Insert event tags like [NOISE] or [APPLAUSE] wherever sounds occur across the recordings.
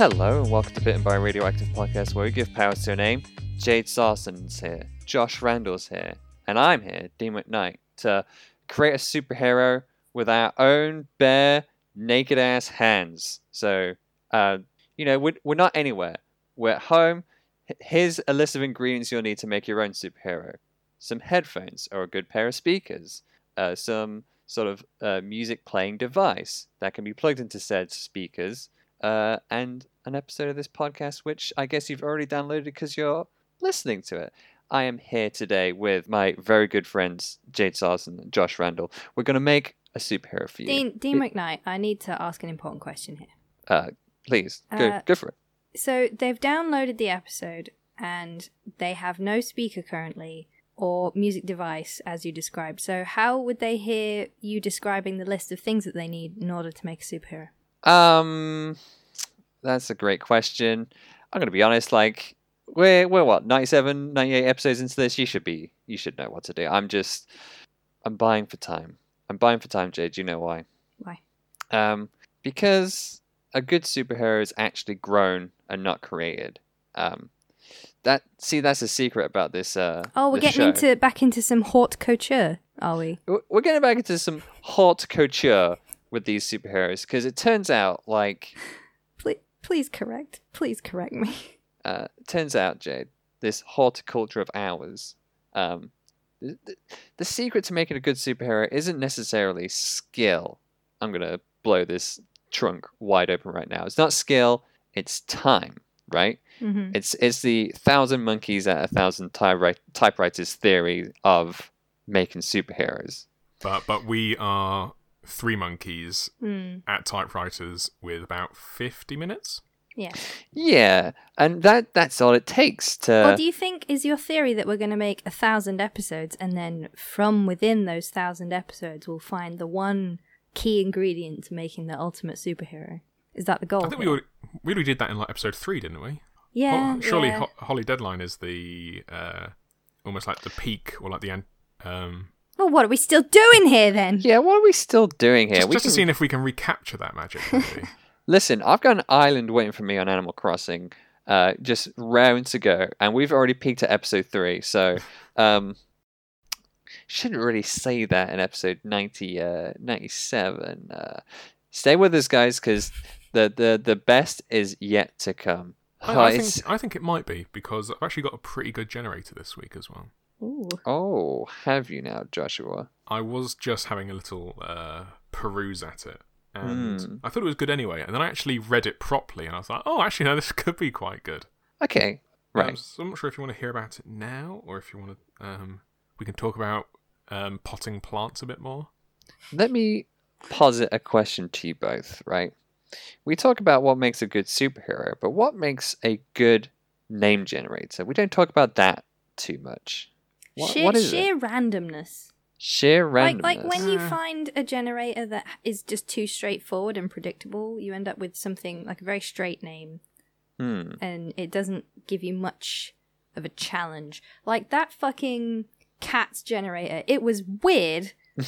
Hello and welcome to Bitten by Radioactive Podcast, where we give power to a name. Jade Sarson's here, Josh Randall's here, and I'm here, Dean McKnight, to create a superhero with our own bare, naked ass hands. So, uh, you know, we're, we're not anywhere. We're at home. Here's a list of ingredients you'll need to make your own superhero some headphones or a good pair of speakers, uh, some sort of uh, music playing device that can be plugged into said speakers, uh, and an episode of this podcast, which I guess you've already downloaded because you're listening to it. I am here today with my very good friends, Jade Sarson and Josh Randall. We're going to make a superhero for you. Dean, Dean McKnight, I need to ask an important question here. Uh, please, go, Uh, go for it. So they've downloaded the episode and they have no speaker currently or music device as you described. So how would they hear you describing the list of things that they need in order to make a superhero? Um, that's a great question. I'm going to be honest, like, we're, we're what, 97, 98 episodes into this? You should be, you should know what to do. I'm just, I'm buying for time. I'm buying for time, Jade. Do you know why? Why? Um, because a good superhero is actually grown and not created. Um, that see, that's a secret about this. Uh, Oh, we're getting show. into back into some horticulture, are we? We're- We're getting back into some horticulture with these superheroes because it turns out, like, Please, please correct. Please correct me. [LAUGHS] uh, turns out, Jade, this horticulture of ours, um, the, the, the secret to making a good superhero isn't necessarily skill. I'm gonna blow this trunk wide open right now. It's not skill, it's time, right? hmm It's it's the thousand monkeys at a thousand typewri- typewriters theory of making superheroes. But but we are three monkeys Mm, at typewriters with about fifty minutes. yeah. Yeah, and that that's all it takes to. Or do you think is your theory that we're going to make a thousand episodes and then from within those thousand episodes we'll find the one key ingredient to making the ultimate superhero? Is that the goal? I think we here? already, we already did that in like episode three, didn't we? Yeah. Ho- surely yeah. Ho- Holly Deadline is the uh, almost like the peak or like the end. Um, well, what are we still doing here then? yeah, what are we still doing here? just we just to can- see if we can recapture that magic. Maybe. [LAUGHS] Listen, I've got an island waiting for me on Animal Crossing, uh, just round to go, and we've already peaked at episode three. So, [LAUGHS] um, shouldn't really say that in episode 90, uh, 97. Uh, stay with us, guys, because the, the the best is yet to come. I, Oh, I think I think it might be because I've actually got a pretty good generator this week as well. Ooh. oh, have you now, Joshua? I was just having a little uh, peruse at it, and Hmm. I thought it was good anyway. And then I actually read it properly, and I was like, "Oh, actually, no, [LAUGHS] this could be quite good." Okay, Um, right. so I'm not sure if you want to hear about it now, or if you want to. Um, we can talk about um, potting plants a bit more. Let me posit a question to you both, right? We talk about what makes a good superhero, but what makes a good name generator? We don't talk about that too much. What, sheer what is sheer it? randomness. Sheer randomness. Like like when you Uh. find a generator that is just too straightforward and predictable, you end up with something like a very straight name Hmm. and it doesn't give you much of a challenge. Like that fucking cat's generator. It was weird [LAUGHS]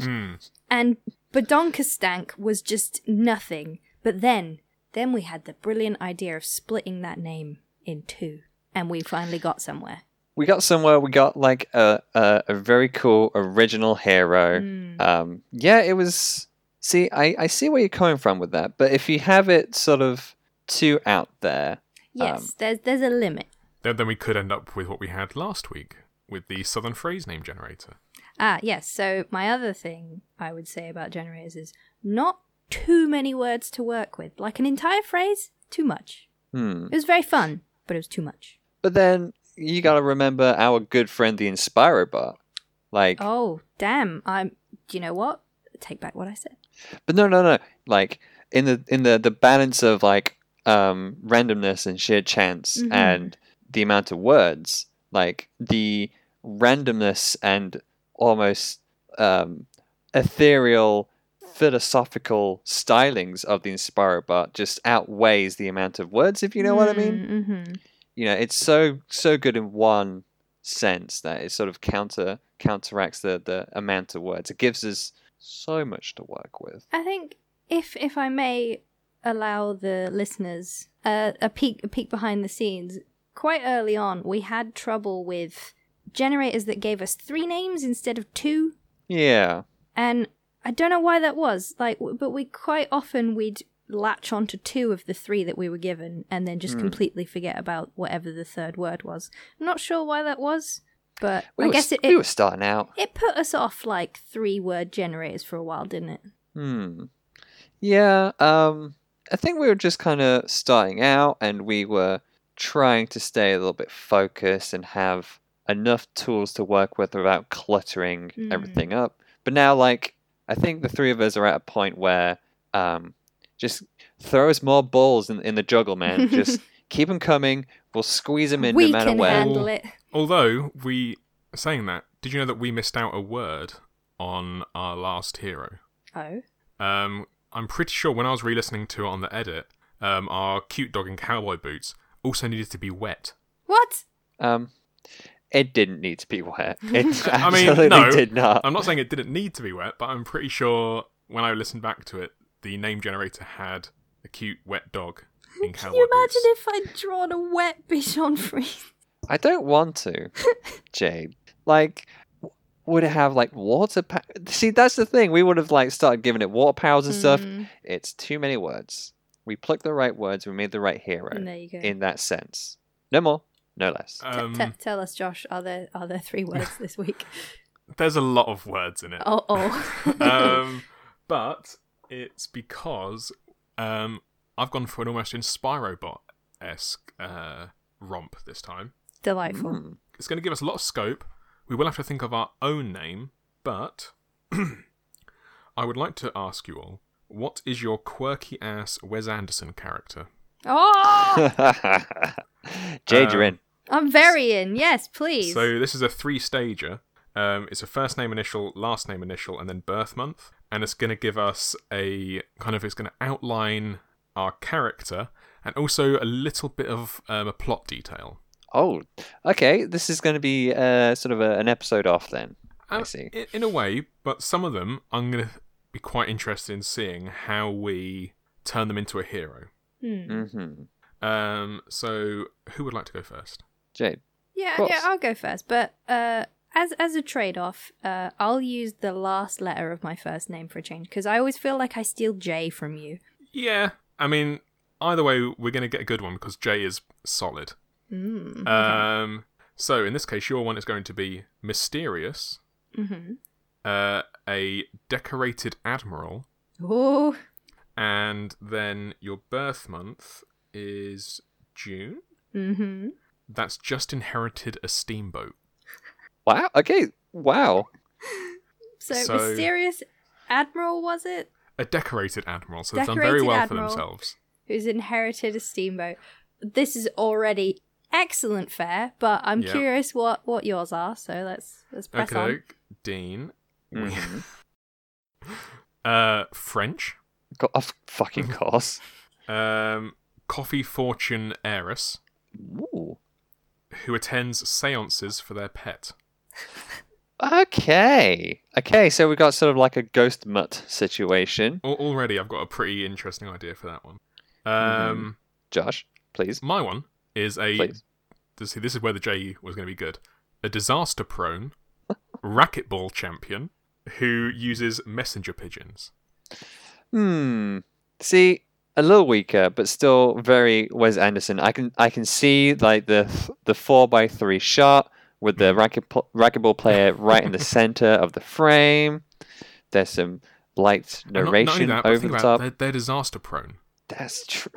Hmm. and Badonkastank was just nothing. But then, then we had the brilliant idea of splitting that name in two, and we finally got somewhere. We got somewhere. We got like a a, a very cool original hero. Mm. Um, yeah, it was. See, I, I see where you're coming from with that, but if you have it sort of too out there, Yes, um, there's there's a limit. Then, then we could end up with what we had last week with the Southern phrase name generator. Ah, yes. So my other thing I would say about generators is not too many words to work with. Like an entire phrase, too much. hmm. It was very fun, but it was too much. But then you got to remember our good friend the Inspirobot. Like, Oh, damn. I'm. Do you know what? Take back what I said. but no, no, no. Like in the in the the balance of like um randomness and sheer chance Mhm. and the amount of words, like the randomness and almost um ethereal philosophical stylings of the Inspirobot just outweighs the amount of words if you know what I mean. Mm-hmm. You know it's so so good in one sense that it sort of counter counteracts the the amount of words it gives us so much to work with I think if if I may allow the listeners uh, a peek a peek behind the scenes, quite early on we had trouble with generators that gave us three names instead of two, Yeah. and I don't know why that was. Like, but we quite often we'd latch onto two of the three that we were given, and then just completely forget about whatever the third word was. I'm not sure why that was, but We I were, guess it, we were starting out. it put us off like three word generators for a while, didn't it? Hmm. Yeah. Um. I think we were just kind of starting out, and we were trying to stay a little bit focused and have enough tools to work with without cluttering Mm. everything up. But now, like, I think the three of us are at a point where, um, just throw us more balls in in the juggle, man. [LAUGHS] just keep them coming. We'll squeeze them in we no matter can where. handle it. Although we saying that, did you know that we missed out a word on our last hero? Oh. Um, I'm pretty sure when I was re-listening to it on the edit, um, our cute dog in cowboy boots also needed to be wet. What? Um, it didn't need to be wet. [LAUGHS] It I mean, absolutely no, did not. I'm not saying it didn't need to be wet, but I'm pretty sure when I listened back to it, the name generator had a cute wet dog in cowboy Can you imagine boots. if I'd drawn a wet Bichon Frise? I don't want to, [LAUGHS] Jade. Like, would it have like water? Pa- See, that's the thing. We would have like started giving it water powers and stuff. Mm, It's too many words. We plucked the right words. We made the right hero and there you go. in that sense. No more, no less. T- Um, t- tell us, Josh, are there are there three words [LAUGHS] this week? there's a lot of words in it. Oh, oh. [LAUGHS] um, but it's because um, I've gone for an almost Inspirobot esque uh, romp this time. Delightful. Hmm. It's going to give us a lot of scope. We will have to think of our own name, but [CLEARS THROAT] I would like to ask you all what is your quirky ass Wes Anderson character? Oh, [LAUGHS] Jade, you're Um, in. I'm very in. Yes, please. So this is a three stager. Um, it's a first name initial, last name initial, and then birth month. And it's going to give us a kind of, it's going to outline our character and also a little bit of um, a plot detail. Oh, okay. This is going to be uh, sort of a, an episode off then. I Uh, see. i- In a way, but some of them I'm going to be quite interested in seeing how we turn them into a hero. Hmm. hmm Um, so who would like to go first? Jade. Yeah, yeah, I'll go first. But uh, as as a trade off, uh, I'll use the last letter of my first name for a change because I always feel like I steal J from you. Yeah, I mean, either way, we're going to get a good one because J is solid. Mm. Um, so in this case, your one is going to be mysterious, hmm uh, a decorated admiral, Oh, and then your birth month is June. hmm That's just inherited a steamboat. Wow. Okay. Wow. So, So- mysterious admiral was it? A decorated admiral, so they've done very Decorated well admiral. for themselves. Who's inherited a steamboat? This is already excellent fare, but I'm Yep. curious what what yours are. So let's let's press Okay, on. Dean. Mhm. [LAUGHS] Uh, French. Go- of fucking [LAUGHS] course. Um, coffee fortune heiress Ooh. who attends seances for their pet. Okay. Okay, so we got sort of like a ghost mutt situation. Al- already, I've got a pretty interesting idea for that one. Um, Josh, please. my one is a. Please. See, this is where the J was going to be good. A disaster-prone [LAUGHS] racquetball champion who uses messenger pigeons. Hmm. See, a little weaker, but still very Wes Anderson. I can I can see like the the four by three shot with the racket racquetball player right in the [LAUGHS] center of the frame. There's some light And not- not, narration that, over the top. they're, they're disaster-prone. That's true.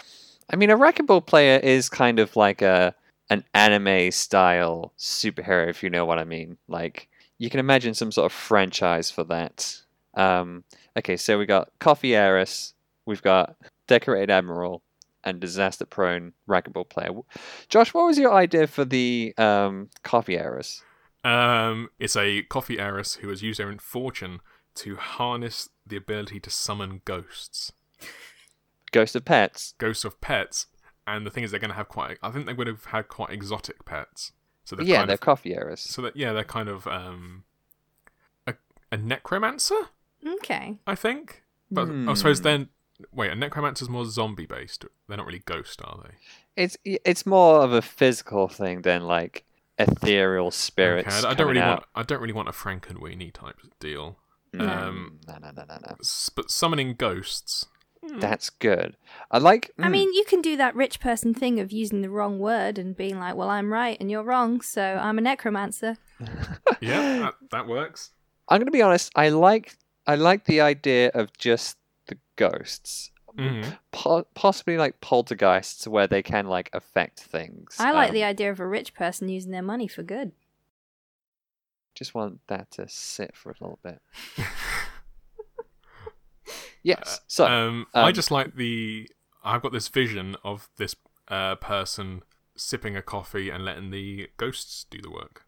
I mean, a racquetball player is kind of like a an anime style superhero, if you know what I mean. Like you can imagine some sort of franchise for that. Um, okay, so we got Coffee Heiress, we've got Decorated Admiral, and Disaster Prone racquetball player. Josh, what was your idea for the um, Coffee Heiress? Um, it's a coffee heiress who has used her fortune to harness the ability to summon ghosts, Ghost of Pets. ghosts of pets. And the thing is, they're going to have quite. I think they would have had quite exotic pets. So they're Yeah, kind they're of, Coffee Heiress. so that yeah, they're kind of um, a, a necromancer, Okay. I think. But I suppose Hmm. then wait, a necromancer's more zombie based. They're not really ghost, are they? It's it's more of a physical thing than like ethereal spirits. Okay, I, I don't really out. want. I don't really want a Frankenweenie type deal. No, Um, no, no, no, no, no. But summoning ghosts. That's good. I like. I mm, mean, you can do that rich person thing of using the wrong word and being like, "Well, I'm right and you're wrong, so I'm a necromancer." [LAUGHS] Yeah, [LAUGHS] that, that works. I'm gonna be honest. I like I like the idea of just the ghosts, hmm po- possibly like poltergeists, where they can like affect things. I like Um, the idea of a rich person using their money for good. Just want that to sit for a little bit. [LAUGHS] Yes. So um, I um, just like the. I've got this vision of this uh, person sipping a coffee and letting the ghosts do the work.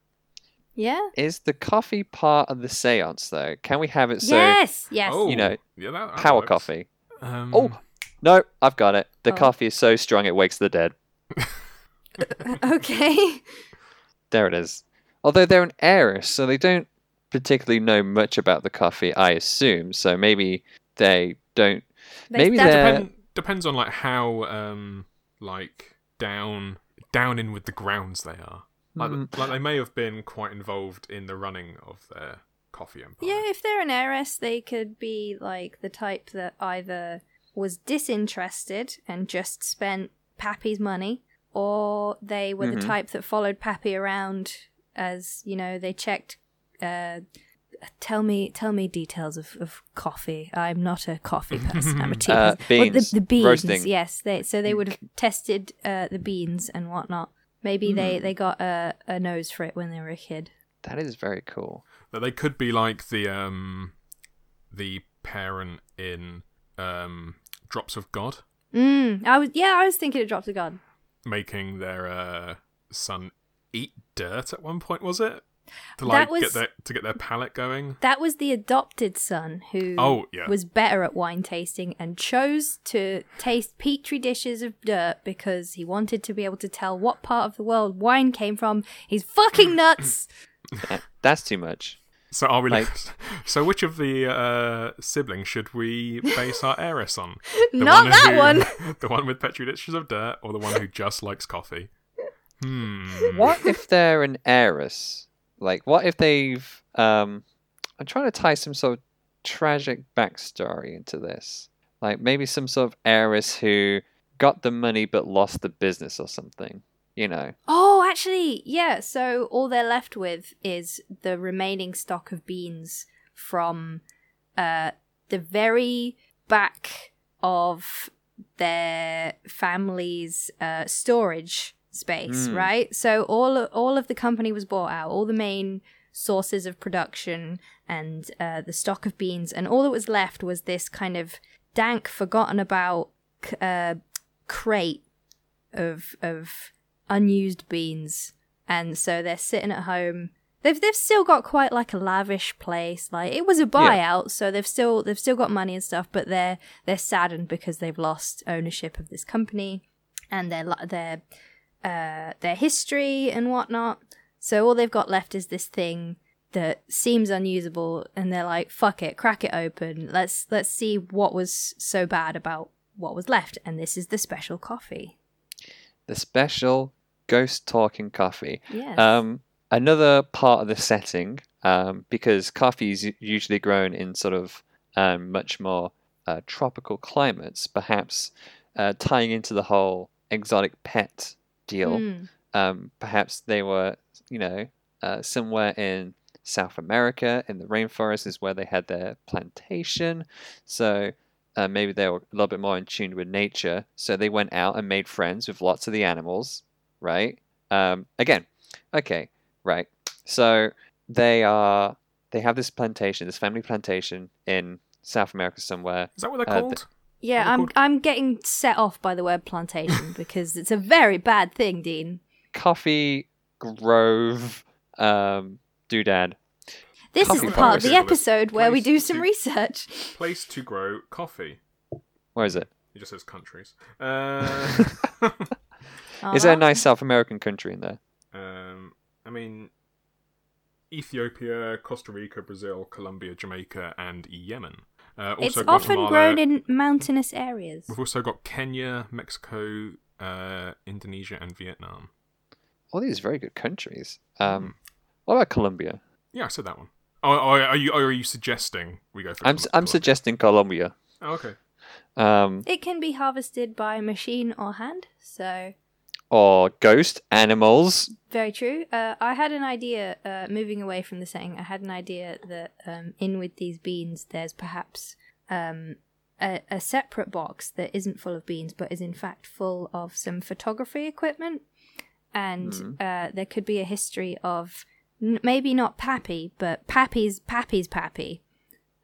Yeah. is the coffee part of the séance though? Can we have it so yes. Yes. oh, you know, yeah, that, that power works. coffee? Um, Oh no, I've got it. The Oh. coffee is so strong it wakes the dead. [LAUGHS] okay. There it is. Although they're an heiress, so they don't particularly know much about the coffee, I assume. So maybe they don't. They- Maybe that's- they're- Depend, depends on like how um like down down in with the grounds they are. Like, Mm. like they may have been quite involved in the running of their coffee empire. Yeah, if they're an heiress, they could be like the type that either was disinterested and just spent Pappy's money, or they were the Mhm. type that followed Pappy around as you know they checked. Uh, tell me, tell me details of, of coffee. I'm not a coffee [LAUGHS] person. I'm a tea Uh, person. Well, the, the beans, Roasting. yes. They so they would have tested uh, the beans and whatnot. Maybe they Hmm. they got a, a nose for it when they were a kid. That is very cool. That they could be like the um the parent in um Drops of God, Mm, I was yeah, I was thinking of Drops of God. making their uh son eat dirt at one point, was it? To That like was- get their to get their palate going. That was the adopted son who Oh yeah. was better at wine tasting and chose to taste petri dishes of dirt because he wanted to be able to tell what part of the world wine came from. He's fucking [LAUGHS] nuts. That- That's too much. So are we Like- [LAUGHS] So which of the uh, siblings should we base our heiress on? [LAUGHS] The Not that who- one. The one with petri dishes of dirt, or the one who just likes coffee? Hmm. What if they're an heiress? Like, what if they've? Um, I'm trying to tie some sort of tragic backstory into this. Like maybe some sort of heiress who got the money but lost the business or something. You know. Oh, actually, yeah. So all they're left with is the remaining stock of beans from uh, the very back of their family's uh, storage space, Hmm. right? So all all of the company was bought out, all the main sources of production and uh, the stock of beans, and all that was left was this kind of dank, forgotten about c- uh, crate of of unused beans, and so they're sitting at home. They've they've still got quite like a lavish place. Like it was a buyout, so they've still they've still got money and stuff, but they're they're saddened because they've lost ownership of this company and their li- their uh, their history and whatnot. So all they've got left is this thing that seems unusable, and they're like, "Fuck it, crack it open. Let's let's see what was so bad about what was left." And this is the special coffee. The special ghost talking coffee. Yes. Um, another part of the setting, um, because coffee is usually grown in sort of um, much more uh, tropical climates, perhaps uh, tying into the whole exotic pet deal. Mm. Um, perhaps they were, you know, uh, somewhere in South America, in the rainforest, is where they had their plantation. So uh, maybe they were a little bit more in tune with nature. So they went out and made friends with lots of the animals, right? Um, again, okay, right. So they are they have this plantation, this family plantation in South America somewhere. Is that what they're Uh, called? Yeah, I'm I'm getting set off by the word plantation [LAUGHS] because it's a very bad thing, Dean. Coffee Grove um, doodad. This is the part of the episode where we do some to- research. Place to grow coffee. Where is it? It just says countries. Uh, [LAUGHS] Is there a nice South American country in there? um, I mean, Ethiopia, Costa Rica, Brazil, Colombia, Jamaica, and Yemen. Uh, also It's often Guatemala. grown in mountainous areas. We've also got Kenya, Mexico, uh, Indonesia, and Vietnam. All these very good countries. Um, what about Colombia? Yeah, I said that one. Oh, are you are you suggesting we go for? I'm Col- I'm suggesting Colombia. Oh, okay. Um, It can be harvested by machine or hand, so or ghost animals. very true. Uh, I had an idea, uh, moving away from the setting, I had an idea that um, in with these beans, there's perhaps um, a, a separate box that isn't full of beans, but is in fact full of some photography equipment. And uh, there could be a history of n- maybe not Pappy, but Pappy's Pappy's Pappy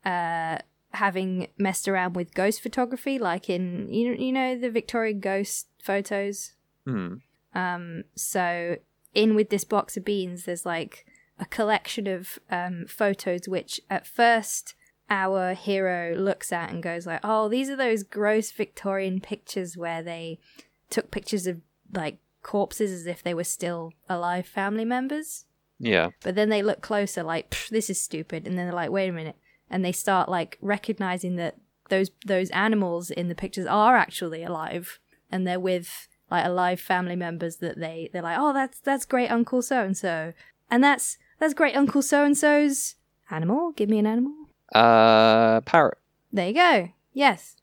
uh, having messed around with ghost photography, like in you you know the Victorian ghost photos. Hmm. Um, so in with this box of beans, there's like a collection of um, photos which at first our hero looks at and goes like, "Oh, these are those gross Victorian pictures where they took pictures of like corpses as if they were still alive family members." Yeah. But then they look closer, like this is stupid, and then they're like, wait a minute, and they start like recognizing that those those animals in the pictures are actually alive, and they're with like alive family members that they they're like, oh, that's that's great Uncle so and so, and that's that's great Uncle so and so's animal. Give me an animal. Uh, parrot. There you go. Yes.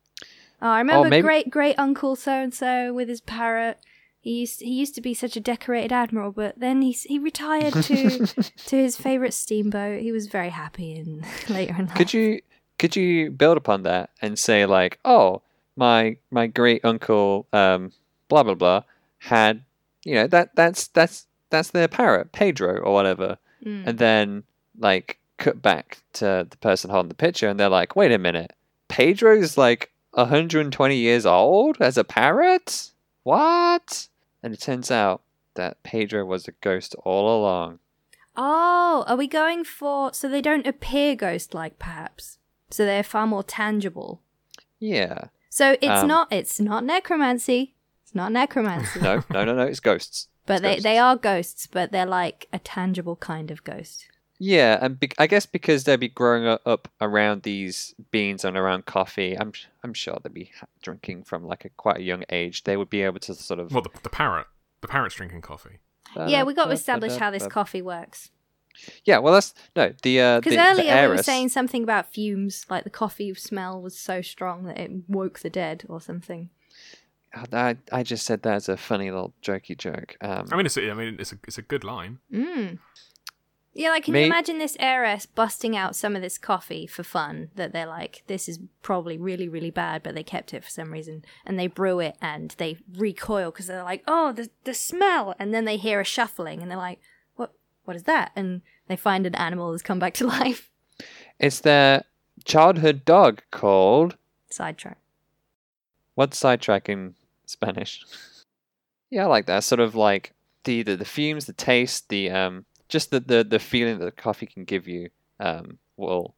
Oh, I remember maybe- great great Uncle so and so with his parrot. He used to, he used to be such a decorated admiral, but then he he retired to [LAUGHS] to his favorite steamboat. He was very happy in [LAUGHS] later in life. Could you could you build upon that and say like, oh, my my great uncle, um, blah blah blah, had you know that that's that's that's their parrot, Pedro or whatever, Mm. and then like cut back to the person holding the picture, and they're like, wait a minute, Pedro's like 120 years old as a parrot? What? And it turns out that Pedro was a ghost all along. Oh, are we going for so they don't appear ghost-like, perhaps? So they're far more tangible. Yeah. So it's Um, not it's not necromancy. It's not necromancy. No, no, no, no. It's ghosts. [LAUGHS] but It's they ghosts. they are ghosts, but they're like a tangible kind of ghost. Yeah, and be- I guess because they'd be growing up around these beans and around coffee, I'm I'm sure they'd be drinking from like a quite a young age. They would be able to sort of. Well, the, the parrot. The parrot's drinking coffee. yeah, we got to establish how this coffee works. Yeah, well, that's no the uh, the, Because the earlier we were saying something about fumes, like the coffee smell was so strong that it woke the dead or something. I I just said that as a funny little jokey joke. Um, I mean, it's a, I mean, it's a it's a good line. Mm. Yeah, like can Me- you imagine this heiress busting out some of this coffee for fun? That they're like, this is probably really, really bad, but they kept it for some reason, and they brew it and they recoil because they're like, oh, the the smell, and then they hear a shuffling and they're like, what what is that? And they find an animal has come back to [LAUGHS] life. it's their childhood dog called Sidetrack. what's sidetrack in Spanish? yeah, I like that. Sort of like the the, the fumes, the taste, the um, just the, the the feeling that the coffee can give you um, will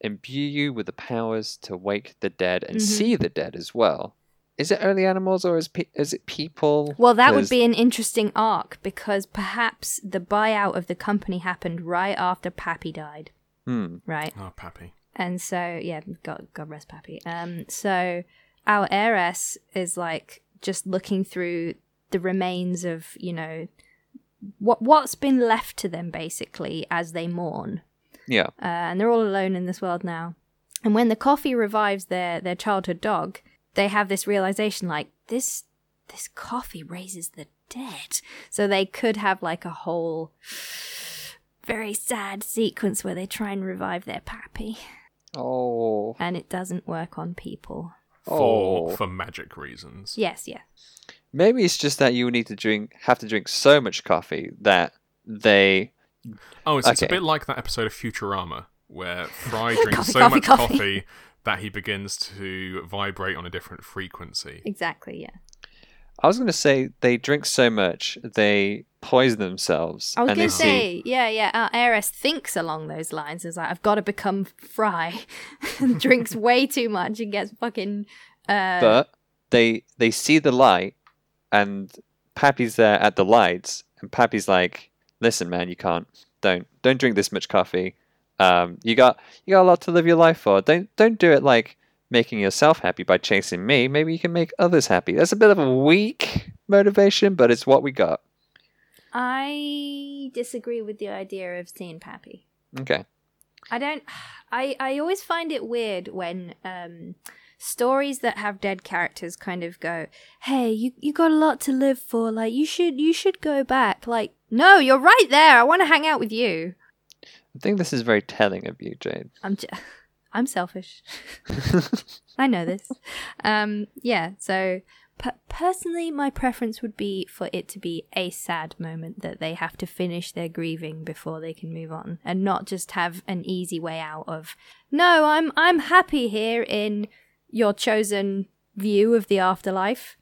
imbue you with the powers to wake the dead and Mhm. see the dead as well. Is it early animals or is pe- is it people? Well, that would be an interesting arc because perhaps the buyout of the company happened right after Pappy died, Hmm. right? Oh, Pappy. And so, yeah, God, God rest Pappy. Um, so our heiress is like just looking through the remains of, you know, what what's been left to them basically as they mourn, Yeah. uh, and they're all alone in this world now. And when the coffee revives their their childhood dog, they have this realization like this this coffee raises the dead. So they could have like a whole very sad sequence where they try and revive their pappy Oh. and it doesn't work on people. For Oh. for magic reasons. Yes, yeah. Maybe it's just that you need to drink, have to drink so much coffee that they. Oh, it's, it's a bit like that episode of Futurama where [LAUGHS] Fry drinks Coffee, so coffee, much coffee. coffee that he begins to vibrate on a different frequency. Exactly, yeah. I was going to say they drink so much they poison themselves. I was going to see. say, yeah, yeah, our heiress thinks along those lines. It's like, I've got to become Fry. [LAUGHS] and drinks way too much and gets fucking. Uh, but they they see the light and Pappy's there at the lights and Pappy's like listen man you can't don't don't drink this much coffee Um, you got you got a lot to live your life for. Don't don't do it like making yourself happy by chasing me. Maybe you can make others happy. That's a bit of a weak motivation, but it's what we got. I disagree with the idea of seeing Pappy. Okay. I don't. I I always find it weird when um, stories that have dead characters kind of go, "Hey, you you got a lot to live for. Like you should you should go back." Like, no, you're right there. I want to hang out with you. I think this is very telling of you, Jade. I'm j- [LAUGHS] I'm selfish. [LAUGHS] I know this. Um, yeah. So per- personally, my preference would be for it to be a sad moment that they have to finish their grieving before they can move on, and not just have an easy way out of. No, I'm I'm happy here in your chosen view of the afterlife.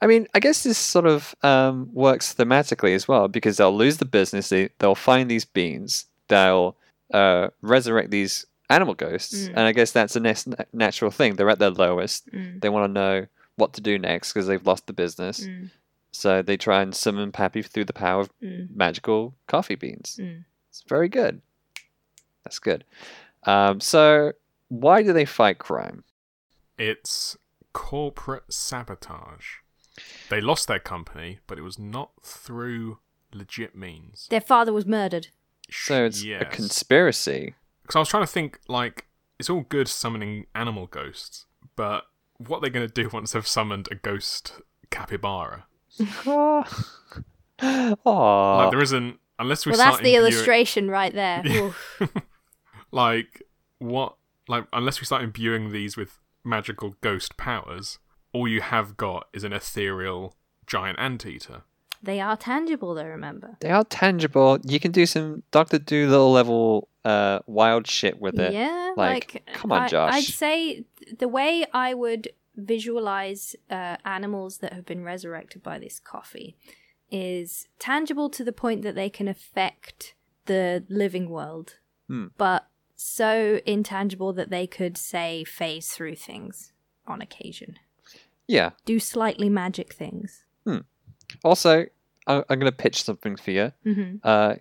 I mean, I guess this sort of um, works thematically as well because they'll lose the business. They they'll find these beings. They'll uh, resurrect these animal ghosts, Mm. and I guess that's a nes- natural thing. They're at their lowest. Mm, They want to know what to do next because they've lost the business. mm, So they try and summon Pappy through the power of mm, magical coffee beans. mm. It's very good. That's good. Um, so why do they fight crime? It's corporate sabotage. They lost their company, but it was not through legit means. Their father was murdered. So it's a conspiracy. Because I was trying to think, like, it's all good summoning animal ghosts, but what they're they going to do [LAUGHS] once they've summoned a ghost capybara? [LAUGHS] Aww. Like, there isn't, unless we well, start that's the imbuing- illustration right there. [LAUGHS] Yeah. Like, what, like, unless we start imbuing these with magical ghost powers, all you have got is an ethereal giant anteater. They are tangible, though. Remember. They are tangible. You can do some Doctor Dolittle level uh, wild shit with it. Yeah, Like, like, come on, I, Josh. I'd say the way I would visualize uh, animals that have been resurrected by this coffee is tangible to the point that they can affect the living world, Hmm. but so intangible that they could say phase through things on occasion, Yeah. do slightly magic things. Hmm. Also, I- I'm going to pitch something for you. hmm Uh,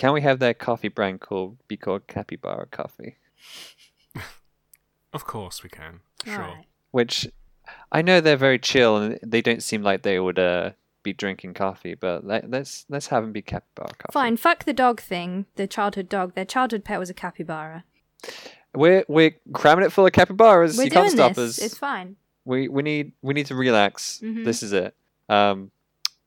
can we have their coffee brand called be called Capybara Coffee? Of course we can. Sure. Alright. Which I know they're very chill and they don't seem like they would uh, be drinking coffee, but let, let's let's have them be Capybara Coffee. Fine, fuck the dog thing. The childhood dog. Their childhood pet was a capybara. We're we're cramming it full of capybaras. We're you doing can't stop this. us. It's fine. We we need we need to relax. Mhm. This is it. Um,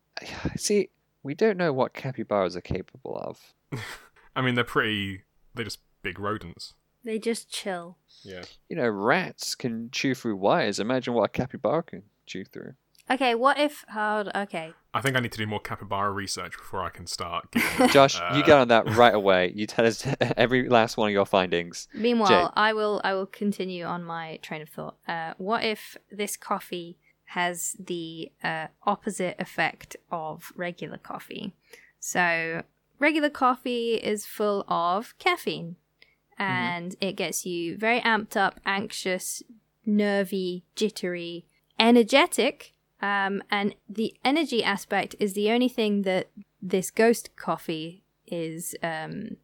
[SIGHS] see, we don't know what capybaras are capable of. [LAUGHS] I mean, they're pretty. They're just big rodents. They just chill. Yeah. You know, rats can chew through wires. Imagine what a capybara can chew through. Okay, what if? Hold. Okay. I think I need to do more capybara research before I can start. [LAUGHS] Giving, Josh, you uh, get on that right away. You tell us [LAUGHS] every last one of your findings. Meanwhile, Jade. I will. I will continue on my train of thought. Uh, what if this coffee has the uh, opposite effect of regular coffee? So regular coffee is full of caffeine, and it gets you very amped up, anxious, nervy, jittery, energetic. Um, and the energy aspect is the only thing that this ghost coffee is um,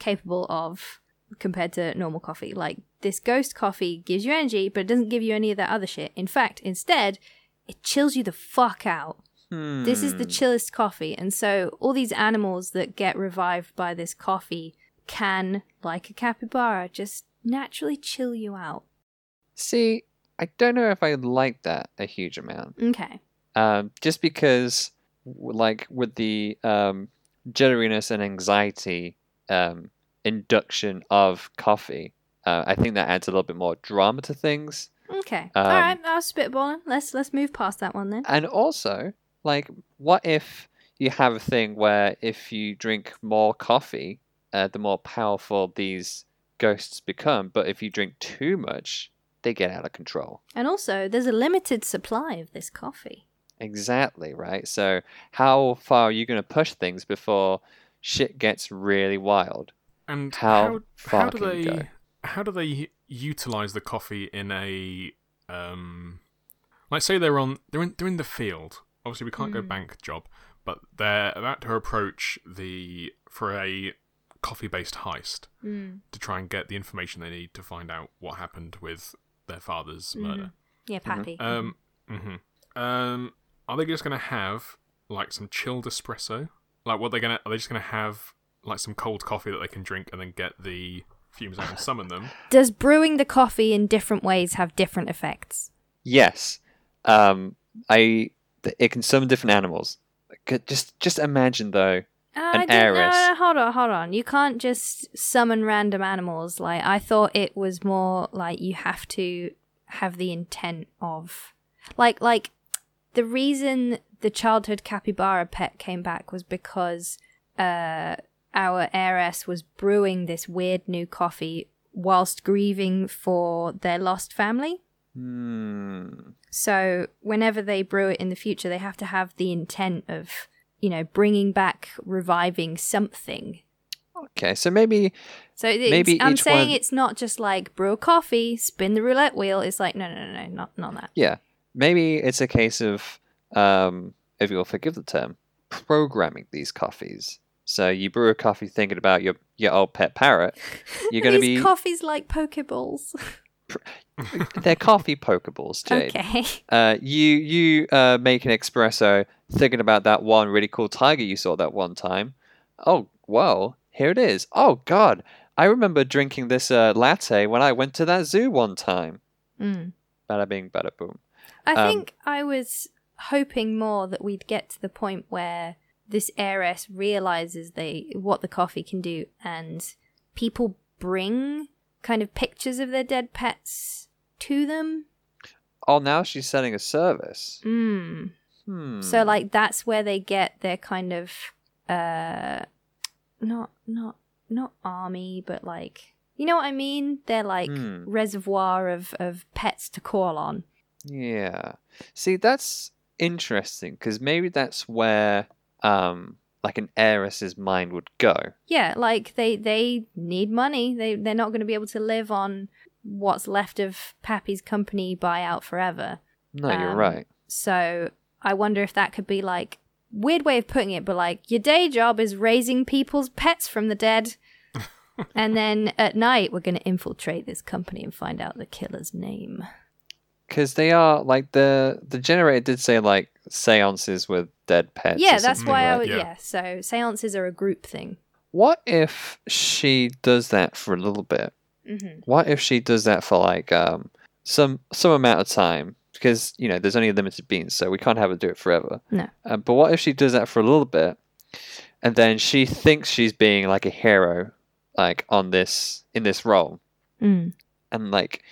capable of compared to normal coffee. Like this ghost coffee gives you energy, but it doesn't give you any of that other shit. In fact, instead, it chills you the fuck out. This is the Hmm. chillest coffee, and so all these animals that get revived by this coffee can, like a capybara, just naturally chill you out. See, I don't know if I like that a huge amount. Okay. Um, just because, like, with the um, jitteriness and anxiety um, induction of coffee, uh, I think that adds a little bit more drama to things. Okay. Um, All right. I was spitballing. Let's let's move past that one then. And also, like, what if you have a thing where if you drink more coffee, uh, the more powerful these ghosts become, but if you drink too much, they get out of control. And also, there's a limited supply of this coffee. Exactly, right? So, how far are you going to push things before shit gets really wild? And How how, far how do can they you go? how do they utilize the coffee in a um like say they're on they're in they're in the field. Obviously we can't go Mm. bank job, but they're about to approach the for a coffee based heist Mm. to try and get the information they need to find out what happened with their father's murder. Yeah, Pappy. Um, hmm um, are they just going to have like some chilled espresso? Like, what they're gonna? Are they just going to have like some cold coffee that they can drink and then get the fumes out and summon them? [LAUGHS] Does brewing the coffee in different ways have different effects? Yes. Um, I th- it can summon different animals. Just just imagine though. Uh, An I didn't- no, heiress. no, hold on, hold on. You can't just summon random animals. Like I thought it was more like you have to have the intent of, like, like the reason the childhood capybara pet came back was because uh, our heiress was brewing this weird new coffee whilst grieving for their lost family. Hmm. So whenever they brew it in the future, they have to have the intent of, you know, bringing back, reviving something. Okay, so maybe So it's, Maybe I'm saying one- it's not just like brew a coffee, spin the roulette wheel. It's like no, no, no, no, not not that. yeah, maybe it's a case of um, if you'll forgive the term, programming these coffees. So you brew a coffee thinking about your your old pet parrot. [LAUGHS] You're going to These be coffees like pokeballs. [LAUGHS] they're coffee pokeballs, Jade. [LAUGHS] okay. Uh, you you uh, make an espresso thinking about that one really cool tiger you saw that one time. Oh well, here it is. Oh God, I remember drinking this uh, latte when I went to that zoo one time. Mm. Bada bing, bada boom. I Um, think I was hoping more that we'd get to the point where this heiress realizes they what the coffee can do, and people bring kind of pictures of their dead pets to them. Oh, now she's selling a service. Mm. Hmm. So like that's where they get their kind of uh not not not army, but like you know what I mean? They're like Hmm. reservoir of of pets to call on. Yeah. See, that's interesting because maybe that's where um like an heiress's mind would go. Yeah, like they they need money. They they're not going to be able to live on what's left of Pappy's company buyout forever. No, you're Um, right. So I wonder if that could be like weird way of putting it, but like your day job is raising people's pets from the dead. [LAUGHS] and then at night we're going to infiltrate this company and find out the killer's name. Because they are like the the generator did say like seances with dead pets. yeah, that's something why I like- would Yeah. yeah. So seances are a group thing. What if she does that for a little bit? hmm What if she does that for like um some some amount of time? Because you know there's only limited beans, so we can't have her do it forever. No. Uh, but what if she does that for a little bit, and then she thinks she's being like a hero, like on this in this role, Mm. and like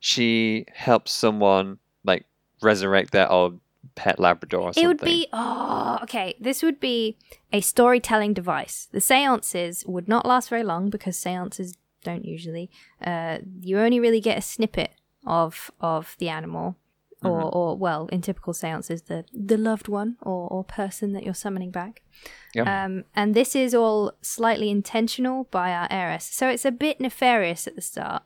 she helps someone like resurrect their old pet Labrador or something. It would be oh okay. This would be a storytelling device. The seances would not last very long because seances don't usually. Uh, you only really get a snippet of of the animal, or or well, in typical seances, the the loved one or or person that you're summoning back. Yeah. Um, and this is all slightly intentional by our heiress, so it's a bit nefarious at the start.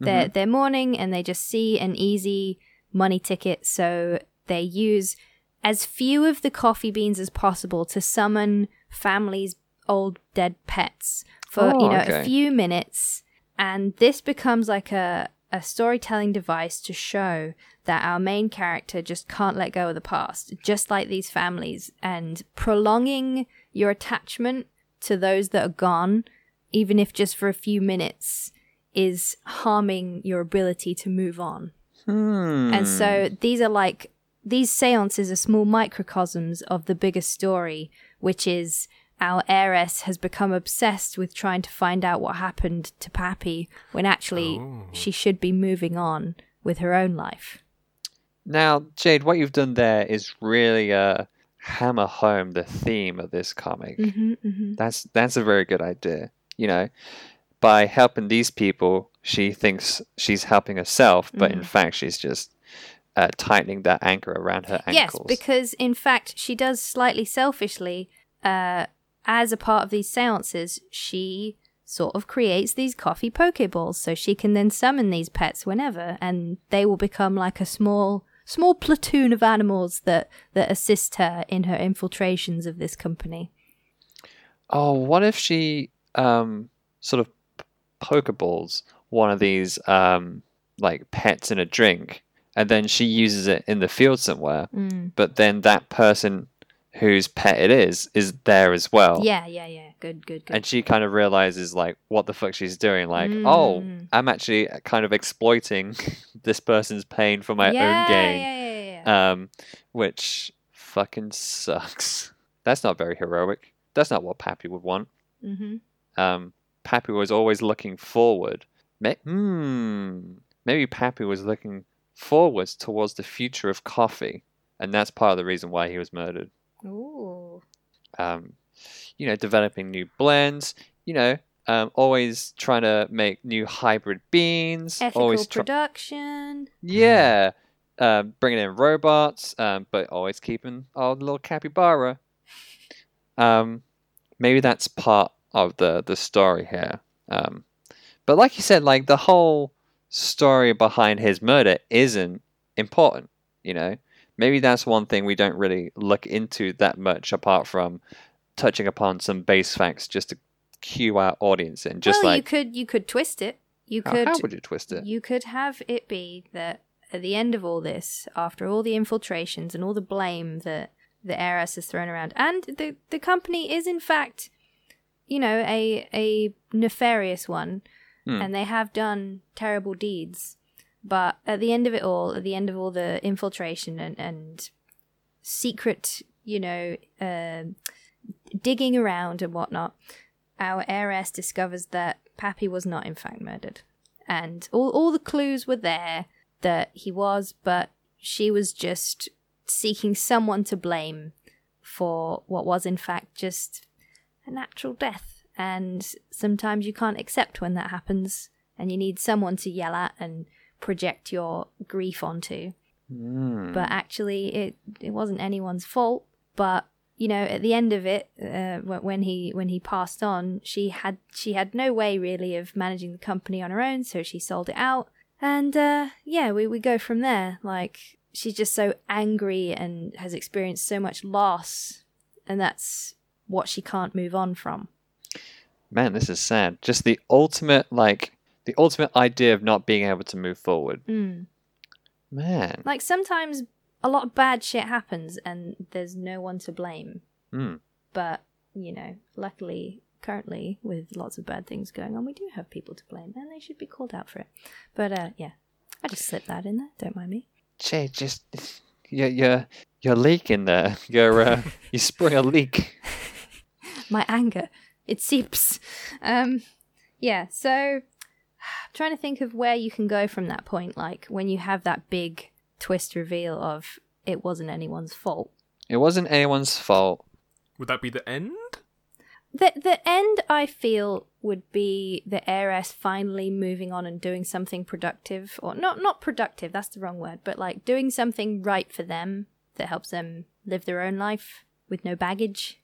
They're they're mourning and they just see an easy money ticket, so they use as few of the coffee beans as possible to summon families' old dead pets for Oh, you know okay. a few minutes, and this becomes like a a storytelling device to show that our main character just can't let go of the past, just like these families, and prolonging your attachment to those that are gone, even if just for a few minutes, is harming your ability to move on. Hmm. And so these are like these seances are small microcosms of the bigger story, which is our heiress has become obsessed with trying to find out what happened to Pappy when actually Oh. she should be moving on with her own life. Now, Jade, what you've done there is really uh, hammer home the theme of this comic. hmm hmm That's that's a very good idea. You know, by helping these people, she thinks she's helping herself, but in Mhm. fact, she's just uh, tightening that anchor around her ankles. Yes, because in fact she does slightly selfishly, uh, as a part of these seances, she sort of creates these coffee pokeballs so she can then summon these pets whenever and they will become like a small small platoon of animals that that assist her in her infiltrations of this company. oh, what if she um, sort of pokeballs one of these um, like pets in a drink, and then she uses it in the field somewhere. Mm. But then that person whose pet it is is there as well. Yeah, yeah, yeah. Good, good, good. And she kind of realizes like what the fuck she's doing. Like, oh, Mm. I'm actually kind of exploiting [LAUGHS] this person's pain for my yeah, own gain. Yeah, yeah, yeah. Um, which fucking sucks. That's not very heroic. That's not what Pappy would want. mm-hmm. Um, Pappy was always looking forward. Hmm. Maybe Pappy was looking forwards towards the future of coffee, and that's part of the reason why he was murdered. Ooh. Um, you know, developing new blends. You know, um, always trying to make new hybrid beans. Ethical always try- production. yeah, um, bringing in robots, um, but always keeping our little capybara. Um, maybe that's part of the the story here. Um, but like you said, like the whole story behind his murder isn't important. You know, maybe that's one thing we don't really look into that much, apart from touching upon some base facts just to cue our audience in. Just well, you could you could twist it. You how, could how would you twist it? you could have it be that at the end of all this, after all the infiltrations and all the blame that the heiress has thrown around, and the the company is in fact, you know, a a nefarious one, Hmm. and they have done terrible deeds. But at the end of it all, at the end of all the infiltration and, and secret, you know, uh, digging around and whatnot, our heiress discovers that Pappy was not in fact murdered. And all, all the clues were there that he was, but she was just seeking someone to blame for what was in fact just a natural death. And sometimes you can't accept when that happens, and you need someone to yell at and project your grief onto. Hmm. but actually it it wasn't anyone's fault but you know at the end of it uh, when he when he passed on she had she had no way really of managing the company on her own so she sold it out. And uh yeah we, we go from there. Like she's just so angry and has experienced so much loss and that's what she can't move on from Man, this is sad. Just the ultimate, like, the ultimate idea of not being able to move forward. mm. Man. like sometimes a lot of bad shit happens and there's no one to blame Mm. But, you know, luckily, currently, with lots of bad things going on, we do have people to blame, and they should be called out for it. But, uh, yeah, I just slipped that in there. Don't mind me. Jay, just you're you're you're leaking there. You're uh, [LAUGHS] you sprung a leak. [LAUGHS] My anger, it seeps. Um, yeah, so I'm [SIGHS] trying to think of where you can go from that point, like when you have that big twist reveal of it wasn't anyone's fault. It wasn't anyone's fault. Would that be the end? The the end I feel would be the heiress finally moving on and doing something productive or not not productive, that's the wrong word, but like doing something right for them that helps them live their own life with no baggage.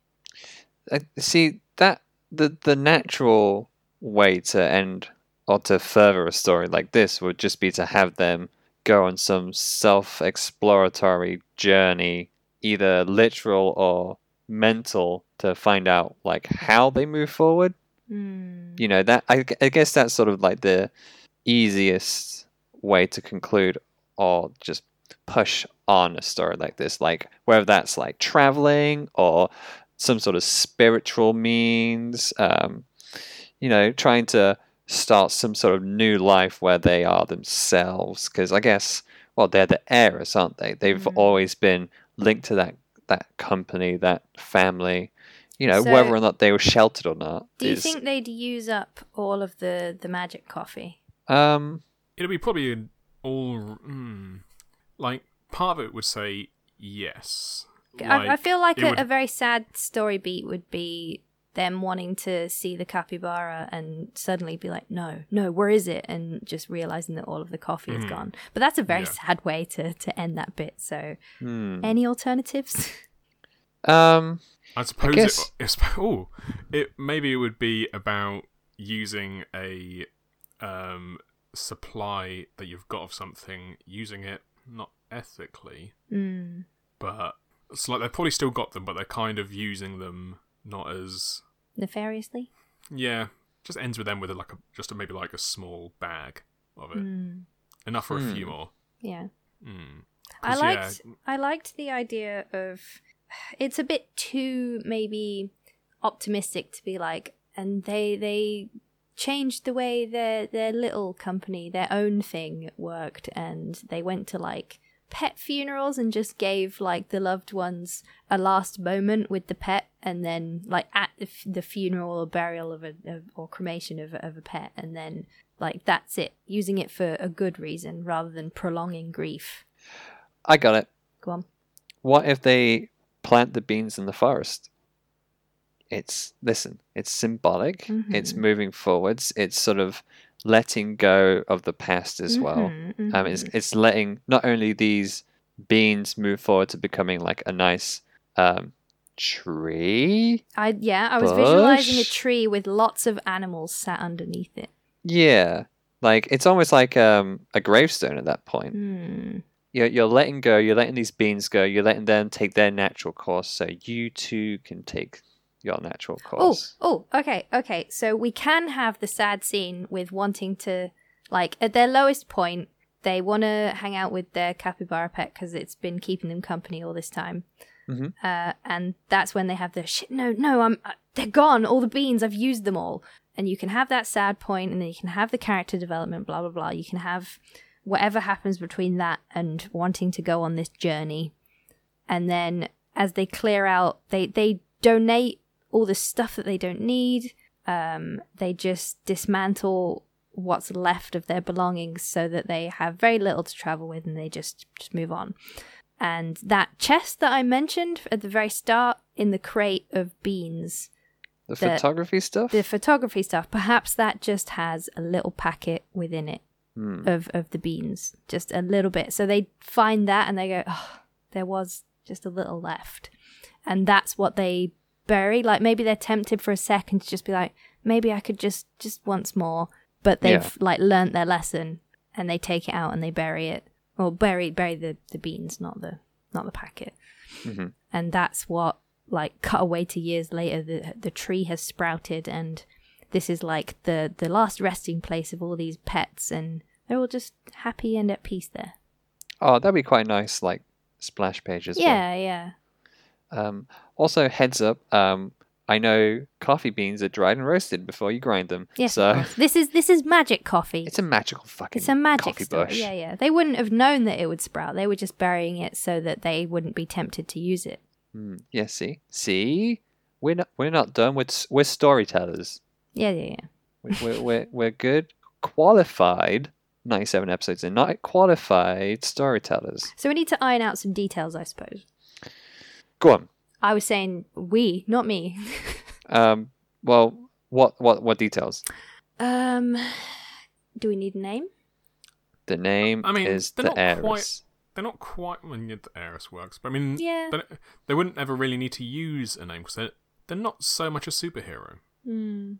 Uh, see that the the natural way to end or to further a story like this would just be to have them go on some self-exploratory journey, either literal or mental, to find out like how they move forward. Hmm. you know that I, I guess that's sort of like the easiest way to conclude or just push on a story like this like whether that's like traveling or some sort of spiritual means um, you know trying to start some sort of new life where they are themselves because i guess well they're the heiress aren't they they've Mhm. always been linked to that that company that family you know So- whether or not they were sheltered or not Do you is think they'd use up all of the the magic coffee? um It'll be probably an all. Mm, like, part of it would say yes. I, I feel like a, would- a very sad story beat would be them wanting to see the capybara and suddenly be like, no, no, where is it? And just realizing that all of the coffee is Mhm. gone. But that's a very Yeah. sad way to, to end that bit. So, hmm. any alternatives? [LAUGHS] um I suppose guess- it, [LAUGHS] it's oh, it maybe it would be about using a um, supply that you've got of something, using it not ethically, mm. but it's like they've probably still got them, but they're kind of using them not as Nefariously? Yeah, just ends with them with a, like a just a, maybe like a small bag of it, Mm, enough for a few Hmm. more. yeah. Mm. I 'Cause, liked yeah, I liked the idea of it's a bit too maybe optimistic to be like and they they changed the way their their little company their own thing worked and they went to like pet funerals and just gave like the loved ones a last moment with the pet and then like at the, f- the funeral or burial of a of, or cremation of, a- of a pet and then like that's it using it for a good reason rather than prolonging grief I got it. go on What if they plant the beans in the forest? It's listen. It's symbolic. It's Mhm. moving forwards. It's sort of letting go of the past as well. Mhm, Um, it's mhm. it's letting not only these beans move forward to becoming like a nice um, tree. I yeah, I was visualizing a tree with lots of animals sat underneath it. Yeah, like it's almost like um, a gravestone at that point. Hmm. You're you're letting go. You're letting these beans go. You're letting them take their natural course, so you too can take your natural course. oh, oh, okay, okay. So we can have the sad scene with wanting to, like, at their lowest point, they want to hang out with their capybara pet because it's been keeping them company all this time. Mhm. Uh, and that's when they have the shit. No, no, I'm. Uh, they're gone. All the beans. I've used them all. And you can have that sad point, and then you can have the character development. Blah blah blah. You can have whatever happens between that and wanting to go on this journey. And then as they clear out, they they donate all the stuff that they don't need. Um, they just dismantle what's left of their belongings so that they have very little to travel with and they just, just move on. And that chest that I mentioned at the very start in the crate of beans, the the- photography stuff. the photography stuff, perhaps that just has a little packet within it Hmm. of, of the beans, just a little bit. So they find that and they go, oh, there was just a little left. And that's what they bury. Like maybe they're tempted for a second to just be like, maybe I could just, just once more. But they've Yeah. like learnt their lesson and they take it out and they bury it or bury, bury the, the beans, not the, not the packet. Mhm. And that's what like cut away to years later, the, the tree has sprouted and this is like the the last resting place of all these pets and they're all just happy and at peace there Oh, that'd be quite nice, like splash page as well. yeah yeah. Um, also, heads up. Um, I know coffee beans are dried and roasted before you grind them. yes So this is this is magic coffee it's a magical fucking. it's a magic coffee story bush. yeah yeah they wouldn't have known that it would sprout they were just burying it so that they wouldn't be tempted to use it Hmm, yeah. See, see, we're not we're not done. We're we're storytellers. yeah yeah yeah We're we're we're, we're good, qualified. Ninety-seven episodes and not qualified storytellers. so we need to iron out some details i suppose Go on. i was saying we not me [LAUGHS] Um. Well, what what what details? um do we need a name The name I mean, is they're the not heiress. quite- They're not quite. when mean, yeah, the heiress works, but I mean, Yeah. they, they wouldn't ever really need to use a name because they're, they're not so much a superhero. Hmm.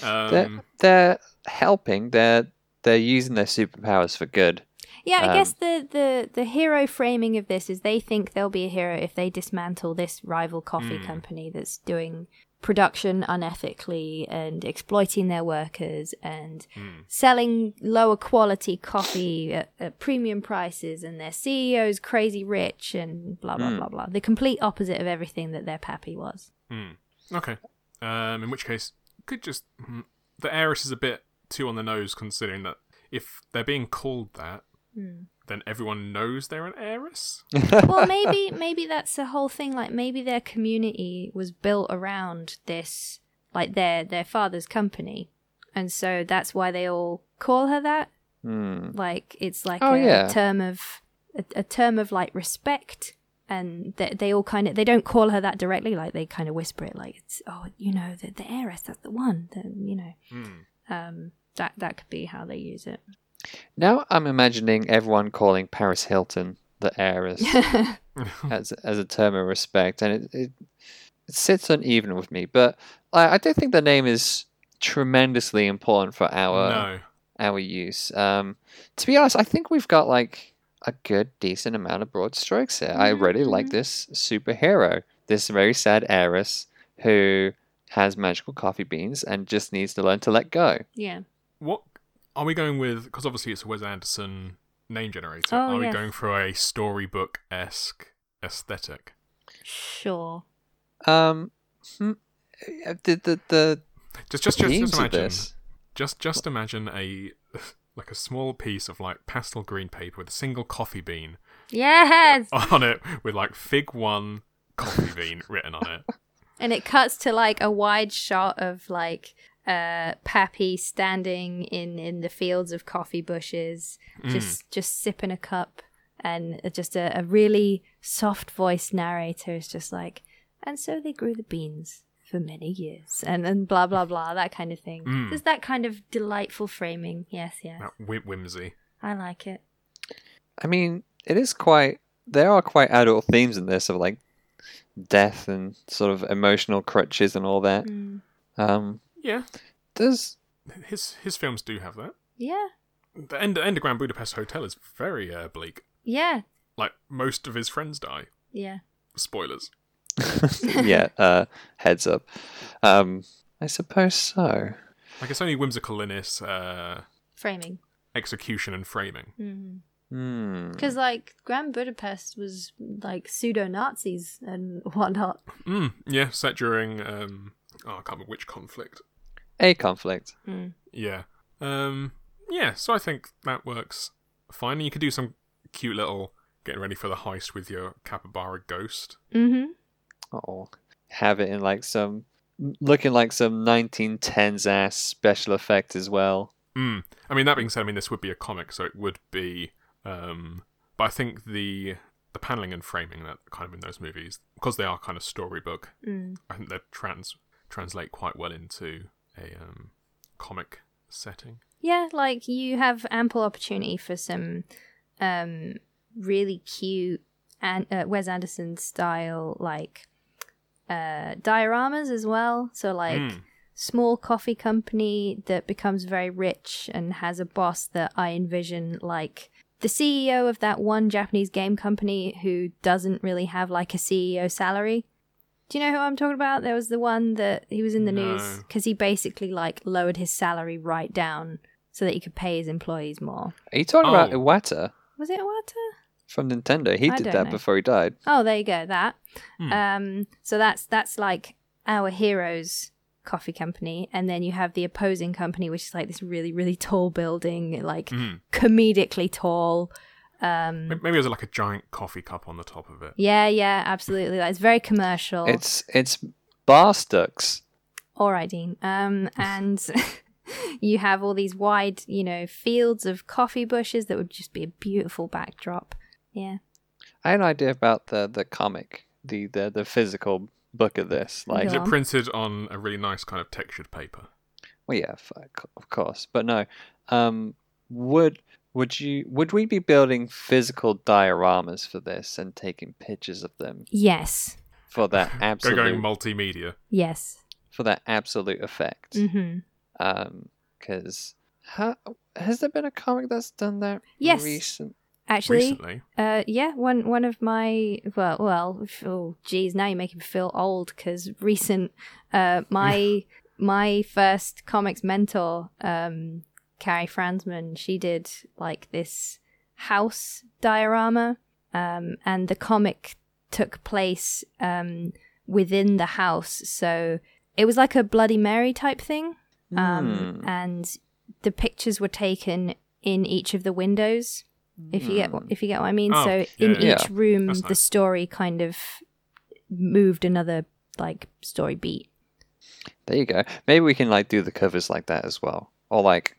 They're, Um, they're helping. They're they're using their superpowers for good. Yeah, I Um, guess the, the, the hero framing of this is they think they'll be a hero if they dismantle this rival coffee Hmm. company that's doing production unethically and exploiting their workers and hmm. selling lower quality coffee at, at premium prices and their CEO's crazy rich and blah blah Hmm. blah blah. The complete opposite of everything that their pappy was. Hmm. Okay. Um, in which case, could just hmm, the heiress is a bit too on the nose, considering that if they're being called that, Hmm. then everyone knows they're an heiress. [LAUGHS] well, maybe maybe that's the whole thing. Like maybe their community was built around this, like their their father's company, and so that's why they all call her that. Hmm. Like it's like Oh, a, yeah. term of a, a term of like respect, and they, they all kind of they don't call her that directly. Like they kind of whisper it, like it's oh you know the the heiress, that's the one. The, you know, Hmm. um, that that could be how they use it. Now I'm imagining everyone calling Paris Hilton the heiress [LAUGHS] as as a term of respect, and it it, it sits uneven with me. But I, I don't think the name is tremendously important for our no. our use. Um, to be honest, I think we've got like a good, decent amount of broad strokes here. I really like Mhm. this superhero, this very sad heiress who has magical coffee beans and just needs to learn to let go. Yeah. What are we going with? Because obviously it's a Wes Anderson name generator. Oh, are we yeah. going for a storybook esque aesthetic? Sure. Um, hmm, uh, the the the Just, just, just, just imagine. this. Just, just imagine a [LAUGHS] like a small piece of like pastel green paper with a single coffee bean Yes. [LAUGHS] on it, with like Fig One coffee bean written on it. [LAUGHS] And it cuts to like a wide shot of like uh Pappy standing in in the fields of coffee bushes, just just sipping a cup, and just a, a really soft voiced narrator is just like, and so they grew the beans for many years, and and blah blah blah that kind of thing. Mm. There's that kind of delightful framing. Yes, yes, That whim- whimsy. I like it. I mean, it is quite. There are quite adult themes in this of like death and sort of emotional crutches and all that. Mm. Um, Yeah, does his his films do have that. Yeah, The end, end of Grand Budapest Hotel is very uh, bleak. yeah, Like most of his friends die. yeah. Spoilers. [LAUGHS] yeah, uh, heads up. Um, I suppose so. Like it's only whimsical in its uh, Framing. execution and framing. Mm. Hmm. Because like Grand Budapest was like pseudo Nazis and [LAUGHS] whatnot. Mm, yeah, set during um, oh, I can't remember which conflict. A conflict. Mm. Yeah. Um, yeah, so I think that works fine. You could do some cute little getting ready for the heist with your capybara ghost. Mm-hmm. Oh, have it in like some looking like some 1910s ass special effect as well. Mm. I mean, that being said, I mean this would be a comic, so it would be. Um, but I think the the paneling and framing that kind of in those movies, because they are kind of storybook, Mm. I think they trans translate quite well into a um, comic setting. Yeah, like you have ample opportunity for some um really cute and uh, Wes Anderson style like uh dioramas as well. So like Mm. small coffee company that becomes very rich and has a boss that I envision like the CEO of that one Japanese game company who doesn't really have like a CEO salary. Do you know who I'm talking about? There was the one that he was in the news because he basically like lowered his salary right down so that he could pay his employees more. Are you talking about Oh. Iwata Was it Iwata? from Nintendo? He I did that know. before he died. Oh, there you go. That. Hmm. Um. So that's that's like our heroes coffee company, and then you have the opposing company, which is like this really really tall building, like Mm. comedically tall. Um. Maybe there's like a giant coffee cup on the top of it. Yeah. Yeah. Absolutely. Like, it's very commercial. It's it's Barstux. all right, Dean. Um. And. [LAUGHS] You have all these wide, you know, fields of coffee bushes that would just be a beautiful backdrop. Yeah. I had an idea about the the comic, the the, the physical book of this. Like, Is it printed on a really nice kind of textured paper? well, yeah, of course, but no. Um, would would you would we be building physical dioramas for this and taking pictures of them Yes. for that [LAUGHS] Go absolute going multimedia. Yes. for that absolute effect? Mm-hmm. Um, because ha- has there been a comic that's done that Yes. recent? Actually, Recently, Uh, yeah, one one of my well, well, oh, geez, now you're making me feel old because recent, uh, my [LAUGHS] my first comics mentor, um, Karrie Fransman, she did like this house diorama, um, and the comic took place um within the house, so it was like a Bloody Mary type thing, um, Hmm. and the pictures were taken in each of the windows if you get if you get what I mean. Oh, so yeah, in yeah. each room, That's the nice. story kind of moved another like story beat. There you go. Maybe we can like do the covers like that as well, or like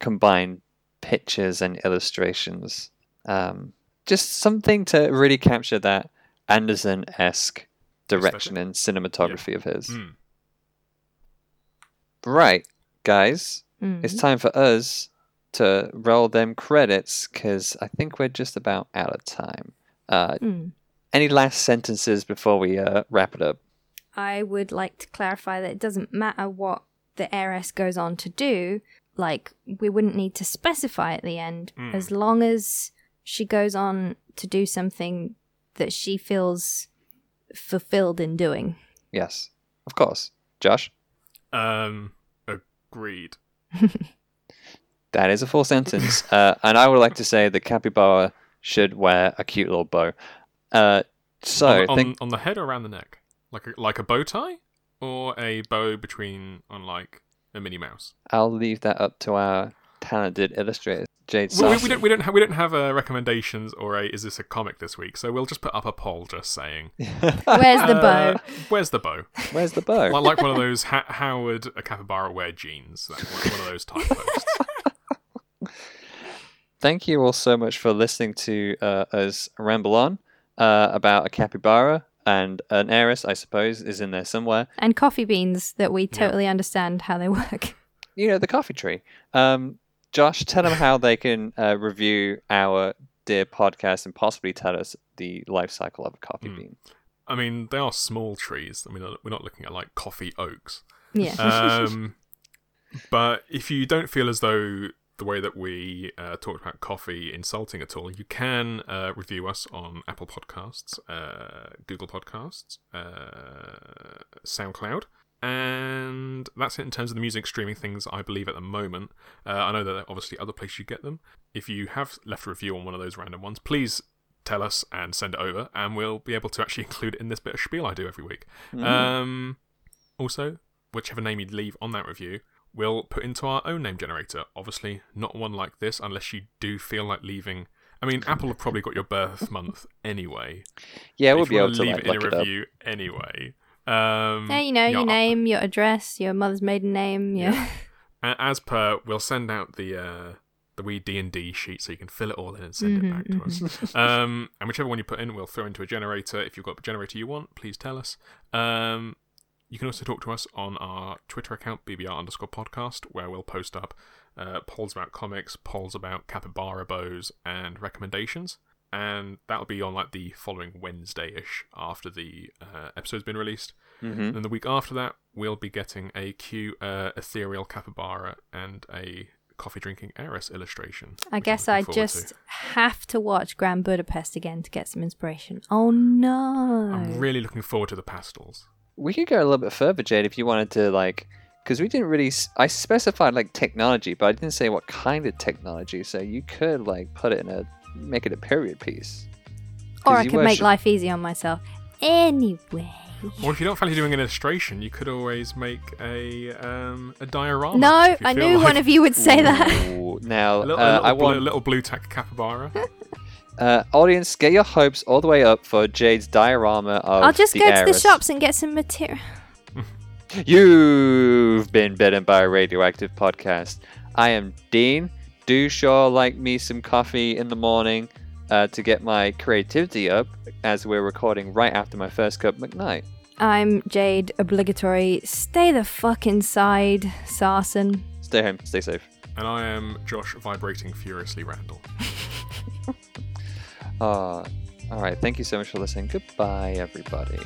combine pictures and illustrations. Um, just something to really capture that Anderson esque direction and cinematography of his. Mm. Right, guys, Mm. it's time for us to roll them credits because I think we're just about out of time. Uh, Mm. any last sentences before we uh, wrap it up? I would like to clarify that it doesn't matter what the heiress goes on to do. Like we wouldn't need to specify at the end, Mm. as long as she goes on to do something that she feels fulfilled in doing. Yes, of course. Josh? Um, agreed. [LAUGHS] That is a full sentence. [LAUGHS] uh, and I would like to say that capybara should wear a cute little bow. Uh, so, on, on, think, on the head or around the neck, like a, like a bow tie, or a bow between on like a Minnie Mouse. I'll leave that up to our talented illustrator, Jade Well, we, we don't we don't have we don't have uh, recommendations or a is this a comic this week? So we'll just put up a poll just saying. [LAUGHS] Where's the uh, bow? Where's the bow? Where's the bow? like, like one of those ha- how would a capybara wear jeans? That, one, one of those type posts. [LAUGHS] Thank you all so much for listening to uh, us ramble on uh, about a capybara and an heiress, I suppose, is in there somewhere. And coffee beans that we totally understand how they [LAUGHS] work. You know, the coffee tree. Um, Josh, tell them how they can uh, review our dear podcast and possibly tell us the life cycle of a coffee Hmm. bean. I mean, they are small trees. I mean, we're not looking at like coffee oaks. Yeah. Um, [LAUGHS] but if you don't feel as though the way that we uh, talked about coffee insulting at all, you can uh, review us on Apple Podcasts, uh, Google Podcasts, uh, SoundCloud. And that's it in terms of the music streaming things, I believe, at the moment. Uh, I know that there are obviously other places you get them. If you have left a review on one of those random ones, please tell us and send it over, and we'll be able to actually [LAUGHS] include it in this bit of spiel I do every week. Um, also, whichever name you leave on that review, we'll put into our own name generator. Obviously, not one like this, unless you do feel like leaving. I mean, Apple have probably got your birth month anyway. Yeah, we'll be able wanna leave like, it in look a it up. review anyway. Um, yeah, you know, yeah, your name, your address, your mother's maiden name. Yeah. [LAUGHS] a- As per, we'll send out the uh, the wee D and D sheet so you can fill it all in and send it back to us. [LAUGHS] Um, and whichever one you put in, we'll throw into a generator. If you've got the generator you want, please tell us. Um, you can also talk to us on our Twitter account, BBR underscore podcast, where we'll post up uh, polls about comics, polls about capybara bows, and recommendations. And that'll be on like the following Wednesday ish after the uh, episode's been released. hmm Then the week after that, we'll be getting a Q uh, ethereal capybara and a coffee drinking heiress illustration. I guess I forward to. just have to watch Grand Budapest again to get some inspiration. Oh no! I'm really looking forward to the pastels. We could go a little bit further, Jade, if you wanted to, like, because we didn't really. i specified like technology, but I didn't say what kind of technology. So you could like put it in a, make it a period piece. or I could were make sh- life easy on myself. Anyway. Or if you don't fancy doing an illustration, you could always make a um, a diorama. No, I knew like one of you would say that. Now, a little, uh, a little, I blue, want a little Blu Tack capybara. [LAUGHS] uh, audience get your hopes all the way up for Jade's diorama of the city. I'll just the go to the shops and get some material. [LAUGHS] You've been bitten by a radioactive podcast. I am Dean. Do sure like me some coffee in the morning uh, to get my creativity up as we're recording right after my first cup McKnight. I'm Jade, obligatory. Stay the fuck inside, Sarson. Stay home, stay safe. and I am Josh, vibrating furiously Randall. [LAUGHS] Uh, all right, thank you so much for listening. Goodbye, everybody.